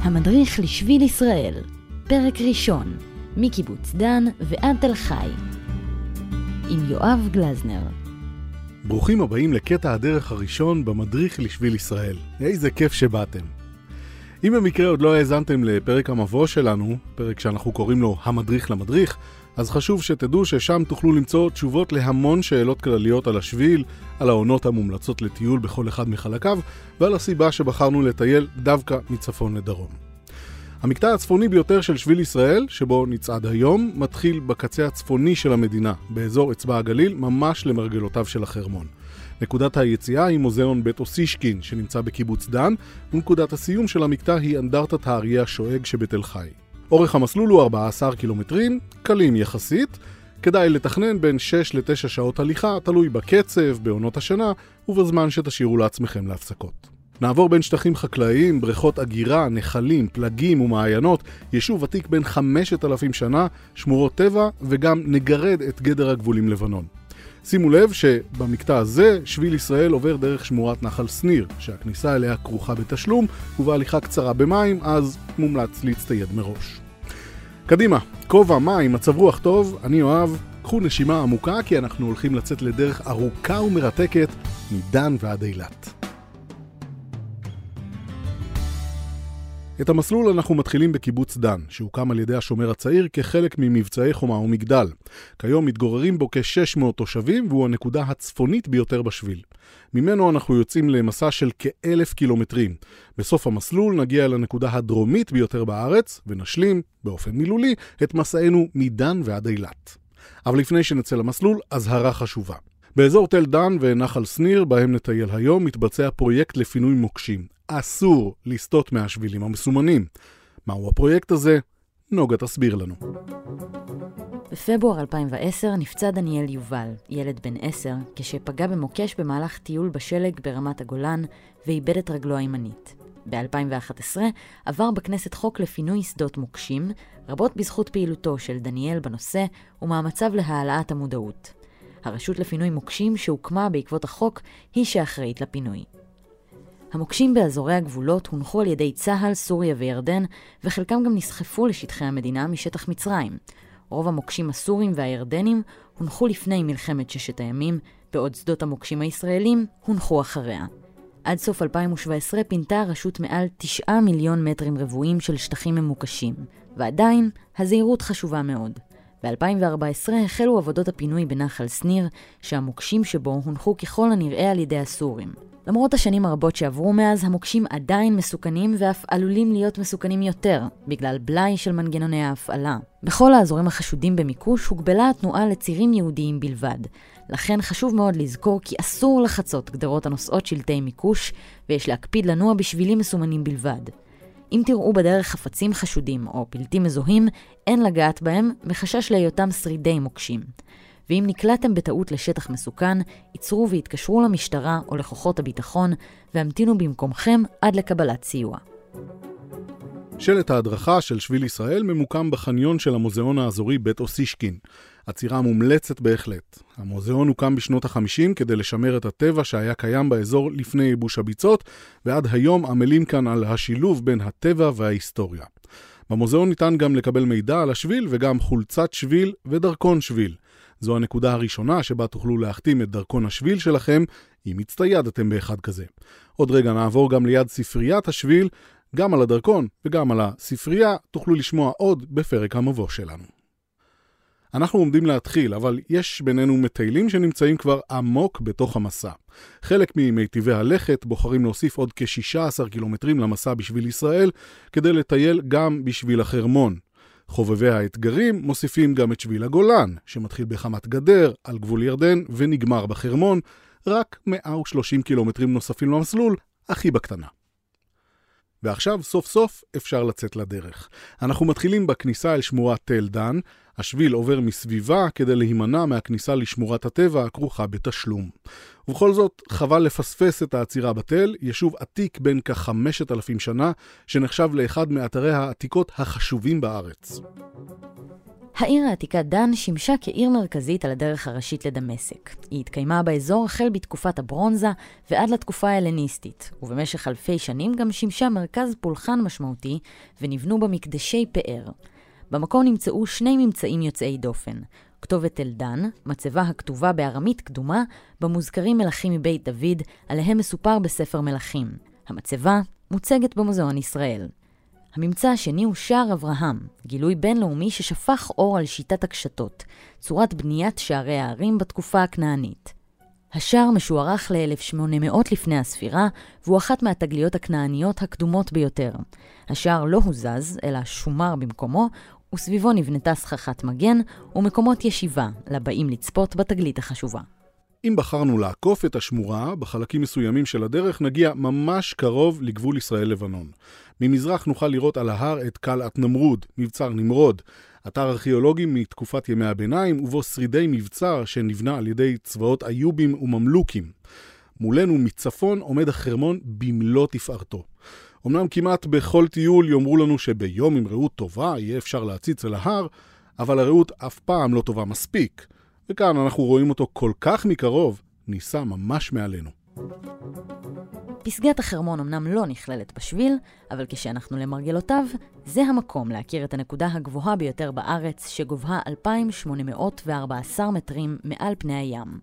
המדריך לשביל ישראל, פרק ראשון, מקיבוץ דן ועד תל חי, עם יואב גלזנר. ברוכים הבאים לקטע הדרך הראשון במדריך לשביל ישראל. איזה כיף שבאתם. אם במקרה עוד לא האזנתם לפרק המבוא שלנו, פרק שאנחנו קוראים לו המדריך למדריך, אז חשוב שתדעו ששם תוכלו למצוא תשובות להמון שאלות כלליות על השביל, על העונות המומלצות לטיול בכל אחד מחלקיו, ועל הסיבה שבחרנו לטייל דווקא מצפון לדרום. המקטע הצפוני ביותר של שביל ישראל, שבו נצעד היום, מתחיל בקצה הצפוני של המדינה, באזור אצבע הגליל, ממש למרגלותיו של החרמון. נקודת היציאה היא מוזיאון בית אוסישקין, שנמצא בקיבוץ דן, ונקודת הסיום של המקטע היא אנדרטת האריה השואג שבתל חי. אורך המסלול הוא 14 קילומטרים, קלים יחסית. כדאי לתכנן בין 6 ל-9 שעות הליכה, תלוי בקצב, בעונות השנה, ובזמן שתשאירו לעצמכם להפסקות. נעבור בין שטחים חקלאיים, בריכות אגירה, נחלים, פלגים ומעיינות, יישוב ותיק בין 5,000 שנה, שמורות טבע, וגם נגרד את גדר הגבולים לבנון. שימו לב שבמקטע הזה שביל ישראל עובר דרך שמורת נחל שניר, שהכניסה אליה כרוכה בתשלום ובהליכה קצרה במים, אז מומלץ להצטייד מראש. קדימה, כובע, מים, מצב רוח טוב, אני אוהב, קחו נשימה עמוקה כי אנחנו הולכים לצאת לדרך ארוכה ומרתקת מדן ועד אילת. את המסלול אנחנו מתחילים בקיבוץ דן, שהוקם על ידי השומר הצעיר כחלק ממבצעי חומה ומגדל. כיום מתגוררים בו כ-600 תושבים והוא הנקודה הצפונית ביותר בשביל. ממנו אנחנו יוצאים למסע של כאלף קילומטרים. בסוף המסלול נגיע אל הנקודה הדרומית ביותר בארץ, ונשלים, באופן מילולי, את מסענו מדן ועד אילת. אבל לפני שנצא למסלול, אזהרה חשובה. באזור תל דן ונחל שניר, בהם נטייל היום, מתבצע פרויקט לפינוי מוקשים. אסור לסטות מהשבילים המסומנים. מהו הפרויקט הזה? נוגה תסביר לנו. בפברואר 2010 נפצע דניאל יובל, ילד בן 10, כשפגע במוקש במהלך טיול בשלג ברמת הגולן ואיבד את רגלו הימנית. ב-2011 עבר בכנסת חוק לפינוי שדות מוקשים, רבות בזכות פעילותו של דניאל בנושא ומאמציו להעלאת המודעות. הרשות לפינוי מוקשים שהוקמה בעקבות החוק היא שאחראית לפינוי. המוקשים באזורי הגבולות הונחו על ידי צה"ל, סוריה וירדן, וחלקם גם נסחפו לשטחי המדינה משטח מצרים. רוב המוקשים הסורים והירדנים הונחו לפני מלחמת ששת הימים, בעוד שדות המוקשים הישראלים הונחו אחריה. עד סוף 2017 פינתה הרשות מעל 9 מיליון מטרים רבועים של שטחים ממוקשים, ועדיין הזהירות חשובה מאוד. ב-2014 החלו עבודות הפינוי בנחל שניר, שהמוקשים שבו הונחו ככל הנראה על ידי הסורים. למרות השנים הרבות שעברו מאז, המוקשים עדיין מסוכנים ואף עלולים להיות מסוכנים יותר, בגלל בלאי של מנגנוני ההפעלה. בכל האזורים החשודים במיקוש הוגבלה התנועה לצירים יהודיים בלבד. לכן חשוב מאוד לזכור כי אסור לחצות גדרות הנושאות שלטי מיקוש, ויש להקפיד לנוע בשבילים מסומנים בלבד. אם תראו בדרך חפצים חשודים או פלטים מזוהים, אין לגעת בהם, מחשש להיותם שרידי מוקשים. ואם נקלעתם בטעות לשטח מסוכן, ייצרו והתקשרו למשטרה או לכוחות הביטחון, והמתינו במקומכם עד לקבלת סיוע. שלט ההדרכה של שביל ישראל ממוקם בחניון של המוזיאון האזורי בית אוסישקין. עצירה מומלצת בהחלט. המוזיאון הוקם בשנות ה-50 כדי לשמר את הטבע שהיה קיים באזור לפני ייבוש הביצות, ועד היום עמלים כאן על השילוב בין הטבע וההיסטוריה. במוזיאון ניתן גם לקבל מידע על השביל וגם חולצת שביל ודרכון שביל. זו הנקודה הראשונה שבה תוכלו להחתים את דרכון השביל שלכם, אם הצטיידתם באחד כזה. עוד רגע נעבור גם ליד ספריית השביל, גם על הדרכון וגם על הספרייה תוכלו לשמוע עוד בפרק המבוא שלנו. אנחנו עומדים להתחיל, אבל יש בינינו מטיילים שנמצאים כבר עמוק בתוך המסע. חלק ממיטיבי הלכת בוחרים להוסיף עוד כ-16 קילומטרים למסע בשביל ישראל, כדי לטייל גם בשביל החרמון. חובבי האתגרים מוסיפים גם את שביל הגולן, שמתחיל בחמת גדר, על גבול ירדן ונגמר בחרמון, רק 130 קילומטרים נוספים למסלול, הכי בקטנה. ועכשיו סוף סוף אפשר לצאת לדרך. אנחנו מתחילים בכניסה אל שמורת תל דן, השביל עובר מסביבה כדי להימנע מהכניסה לשמורת הטבע הכרוכה בתשלום. ובכל זאת, חבל לפספס את העצירה בתל, יישוב עתיק בן כחמשת אלפים שנה, שנחשב לאחד מאתרי העתיקות החשובים בארץ. העיר העתיקה דן שימשה כעיר מרכזית על הדרך הראשית לדמשק. היא התקיימה באזור החל בתקופת הברונזה ועד לתקופה ההלניסטית, ובמשך אלפי שנים גם שימשה מרכז פולחן משמעותי, ונבנו בה מקדשי פאר. במקום נמצאו שני ממצאים יוצאי דופן. כתובת אלדן, מצבה הכתובה בארמית קדומה, בה מוזכרים מלכים מבית דוד, עליהם מסופר בספר מלכים. המצבה מוצגת במוזיאון ישראל. הממצא השני הוא שער אברהם, גילוי בינלאומי ששפך אור על שיטת הקשתות, צורת בניית שערי הערים בתקופה הכנענית. השער משוערך ל-1800 לפני הספירה, והוא אחת מהתגליות הכנעניות הקדומות ביותר. השער לא הוזז, אלא שומר במקומו, וסביבו נבנתה סככת מגן ומקומות ישיבה לבאים לצפות בתגלית החשובה. אם בחרנו לעקוף את השמורה, בחלקים מסוימים של הדרך נגיע ממש קרוב לגבול ישראל-לבנון. ממזרח נוכל לראות על ההר את קלעת נמרוד, מבצר נמרוד, אתר ארכיאולוגי מתקופת ימי הביניים, ובו שרידי מבצר שנבנה על ידי צבאות איובים וממלוכים. מולנו מצפון עומד החרמון במלוא תפארתו. אמנם כמעט בכל טיול יאמרו לנו שביום עם ראות טובה יהיה אפשר להציץ אל ההר, אבל הרעות אף פעם לא טובה מספיק. וכאן אנחנו רואים אותו כל כך מקרוב, ניסה ממש מעלינו. פסגת החרמון אמנם לא נכללת בשביל, אבל כשאנחנו למרגלותיו, זה המקום להכיר את הנקודה הגבוהה ביותר בארץ, שגובהה 2,814 מטרים מעל פני הים.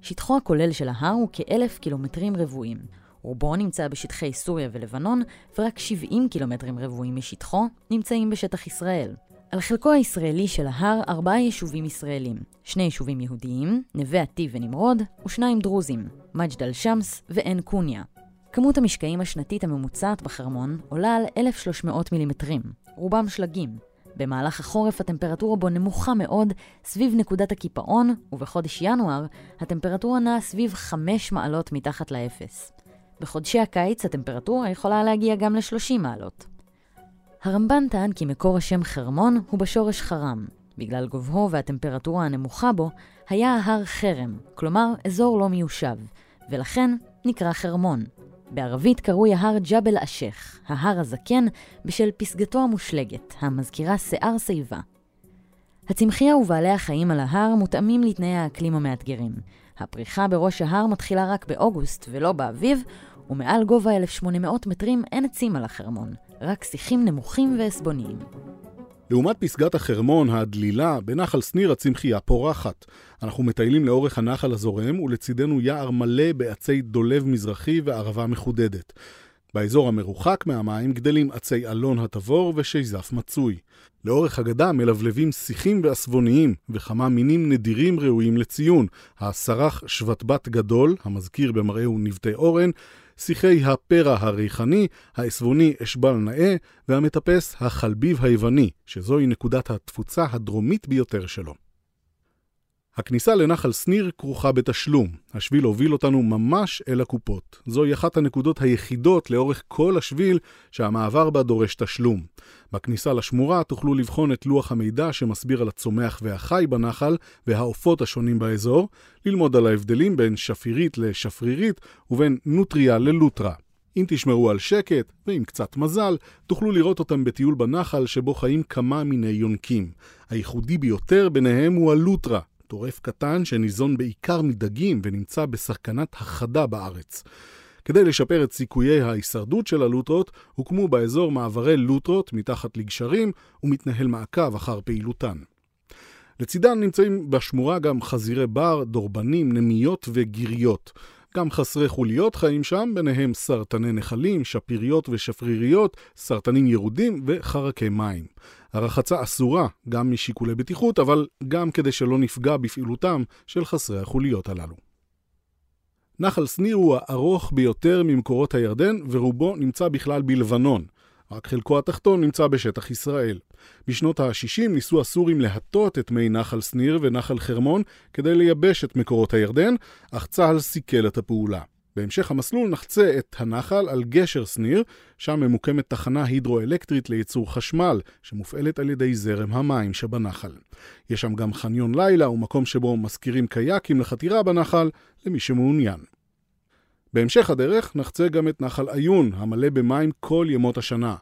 שטחו הכולל של ההר הוא כאלף קילומטרים רבועים. רובו נמצא בשטחי סוריה ולבנון, ורק 70 קילומטרים רבועים משטחו נמצאים בשטח ישראל. על חלקו הישראלי של ההר ארבעה יישובים ישראלים, שני יישובים יהודיים, נווה עתיב ונמרוד, ושניים דרוזים, מג'ד אל-שמס ועין קוניה. כמות המשקעים השנתית הממוצעת בחרמון עולה על 1,300 מילימטרים, רובם שלגים. במהלך החורף הטמפרטורה בו נמוכה מאוד, סביב נקודת הקיפאון, ובחודש ינואר הטמפרטורה נעה סביב 5 מעלות מתחת לאפס. בחודשי הקיץ הטמפרטורה יכולה להגיע גם ל-30 מעלות. הרמב"ן טען כי מקור השם חרמון הוא בשורש חרם. בגלל גובהו והטמפרטורה הנמוכה בו, היה ההר חרם, כלומר אזור לא מיושב, ולכן נקרא חרמון. בערבית קרוי ההר ג'בל אשך, ההר הזקן, בשל פסגתו המושלגת, המזכירה שיער שיבה. הצמחייה ובעלי החיים על ההר מותאמים לתנאי האקלים המאתגרים. הפריחה בראש ההר מתחילה רק באוגוסט ולא באביב, ומעל גובה 1,800 מטרים אין עצים על החרמון, רק שיחים נמוכים ועסבוניים. לעומת פסגת החרמון, הדלילה, בנחל שניר הצמחייה פורחת. אנחנו מטיילים לאורך הנחל הזורם, ולצידנו יער מלא בעצי דולב מזרחי וערבה מחודדת. באזור המרוחק מהמים גדלים עצי אלון התבור ושיזף מצוי. לאורך הגדה מלבלבים שיחים ועסבוניים, וכמה מינים נדירים ראויים לציון. הסרח שבטבת גדול, המזכיר במראהו נבטי אורן, שיחי הפרע הריחני, העשבוני אשבל נאה, והמטפס החלביב היווני, שזוהי נקודת התפוצה הדרומית ביותר שלו. הכניסה לנחל שניר כרוכה בתשלום. השביל הוביל אותנו ממש אל הקופות. זוהי אחת הנקודות היחידות לאורך כל השביל שהמעבר בה דורש תשלום. בכניסה לשמורה תוכלו לבחון את לוח המידע שמסביר על הצומח והחי בנחל והעופות השונים באזור, ללמוד על ההבדלים בין שפירית לשפרירית ובין נוטריה ללוטרה. אם תשמרו על שקט, ועם קצת מזל, תוכלו לראות אותם בטיול בנחל שבו חיים כמה מיני יונקים. הייחודי ביותר ביניהם הוא הלוטרה, טורף קטן שניזון בעיקר מדגים ונמצא בסכנת החדה בארץ. כדי לשפר את סיכויי ההישרדות של הלוטרות, הוקמו באזור מעברי לוטרות מתחת לגשרים, ומתנהל מעקב אחר פעילותן. לצידן נמצאים בשמורה גם חזירי בר, דורבנים, נמיות וגיריות. גם חסרי חוליות חיים שם, ביניהם סרטני נחלים, שפיריות ושפריריות, סרטנים ירודים וחרקי מים. הרחצה אסורה, גם משיקולי בטיחות, אבל גם כדי שלא נפגע בפעילותם של חסרי החוליות הללו. נחל שניר הוא הארוך ביותר ממקורות הירדן, ורובו נמצא בכלל בלבנון. רק חלקו התחתון נמצא בשטח ישראל. בשנות ה-60 ניסו הסורים להטות את מי נחל שניר ונחל חרמון כדי לייבש את מקורות הירדן, אך צה"ל סיכל את הפעולה. בהמשך המסלול נחצה את הנחל על גשר שניר, שם ממוקמת תחנה הידרואלקטרית לייצור חשמל, שמופעלת על ידי זרם המים שבנחל. יש שם גם חניון לילה ומקום שבו משכירים קייקים לחתירה בנחל למי שמעוניין. בהמשך הדרך נחצה גם את נחל עיון, המלא במים כל ימות השנה.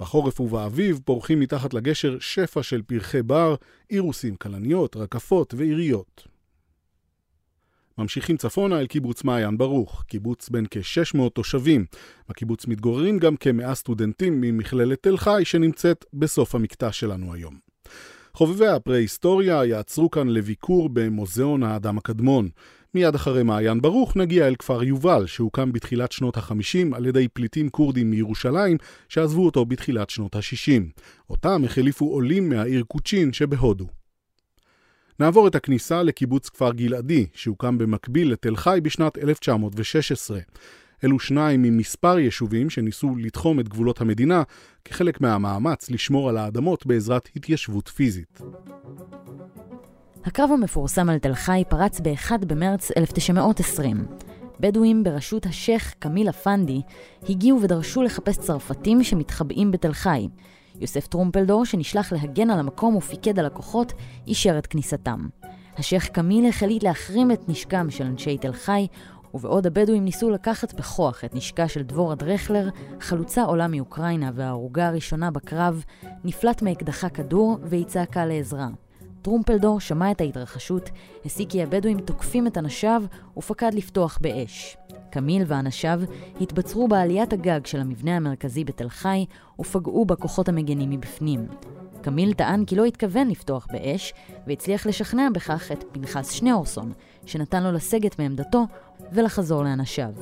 בחורף ובאביב פורחים מתחת לגשר שפע של פרחי בר, אירוסים, כלניות, רקפות ועיריות. ממשיכים צפונה אל קיבוץ מעיין ברוך, קיבוץ בן כ-600 תושבים. בקיבוץ מתגוררים גם כ-100 סטודנטים ממכללת תל חי שנמצאת בסוף המקטע שלנו היום. חובבי הפרה-היסטוריה יעצרו כאן לביקור במוזיאון האדם הקדמון. מיד אחרי מעיין ברוך נגיע אל כפר יובל, שהוקם בתחילת שנות ה-50 על ידי פליטים כורדים מירושלים, שעזבו אותו בתחילת שנות ה-60. אותם החליפו עולים מהעיר קוצ'ין שבהודו. נעבור את הכניסה לקיבוץ כפר גלעדי, שהוקם במקביל לתל חי בשנת 1916. אלו שניים ממספר יישובים שניסו לתחום את גבולות המדינה כחלק מהמאמץ לשמור על האדמות בעזרת התיישבות פיזית. הקרב המפורסם על תל חי פרץ ב-1 במרץ 1920. בדואים בראשות השייח' כמיל אפנדי הגיעו ודרשו לחפש צרפתים שמתחבאים בתל חי. יוסף טרומפלדור, שנשלח להגן על המקום ופיקד על הכוחות, אישר את כניסתם. השייח' כמיל החליט להחרים את נשקם של אנשי תל חי, ובעוד הבדואים ניסו לקחת בכוח את נשקה של דבורה דרכלר, חלוצה עולה מאוקראינה וההרוגה הראשונה בקרב, נפלט מאקדחה כדור והיא צעקה לעזרה. טרומפלדור שמע את ההתרחשות, הסיק כי הבדואים תוקפים את אנשיו ופקד לפתוח באש. קמיל ואנשיו התבצרו בעליית הגג של המבנה המרכזי בתל חי ופגעו בכוחות המגנים מבפנים. קמיל טען כי לא התכוון לפתוח באש, והצליח לשכנע בכך את פנחס שניאורסון, שנתן לו לסגת מעמדתו ולחזור לאנשיו.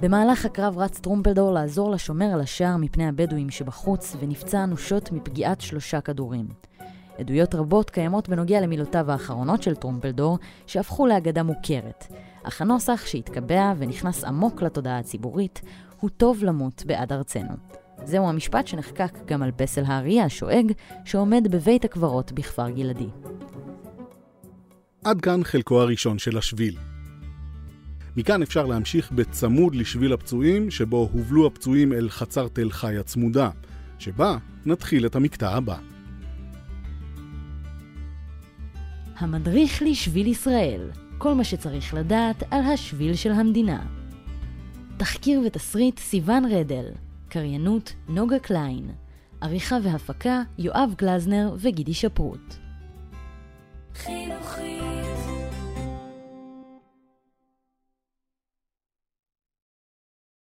במהלך הקרב רץ טרומפלדור לעזור לשומר על השער מפני הבדואים שבחוץ, ונפצע אנושות מפגיעת שלושה כדורים. עדויות רבות קיימות בנוגע למילותיו האחרונות של טרומפלדור, שהפכו לאגדה מוכרת. אך הנוסח שהתקבע ונכנס עמוק לתודעה הציבורית, הוא טוב למות בעד ארצנו. זהו המשפט שנחקק גם על פסל האריה השואג, שעומד בבית הקברות בכפר גלעדי. עד כאן חלקו הראשון של השביל. מכאן אפשר להמשיך בצמוד לשביל הפצועים, שבו הובלו הפצועים אל חצר תל חי הצמודה, שבה נתחיל את המקטע הבא. המדריך לשביל ישראל, כל מה שצריך לדעת על השביל של המדינה. תחקיר ותסריט סיון רדל, קריינות נוגה קליין, עריכה והפקה יואב גלזנר וגידי שפרוט.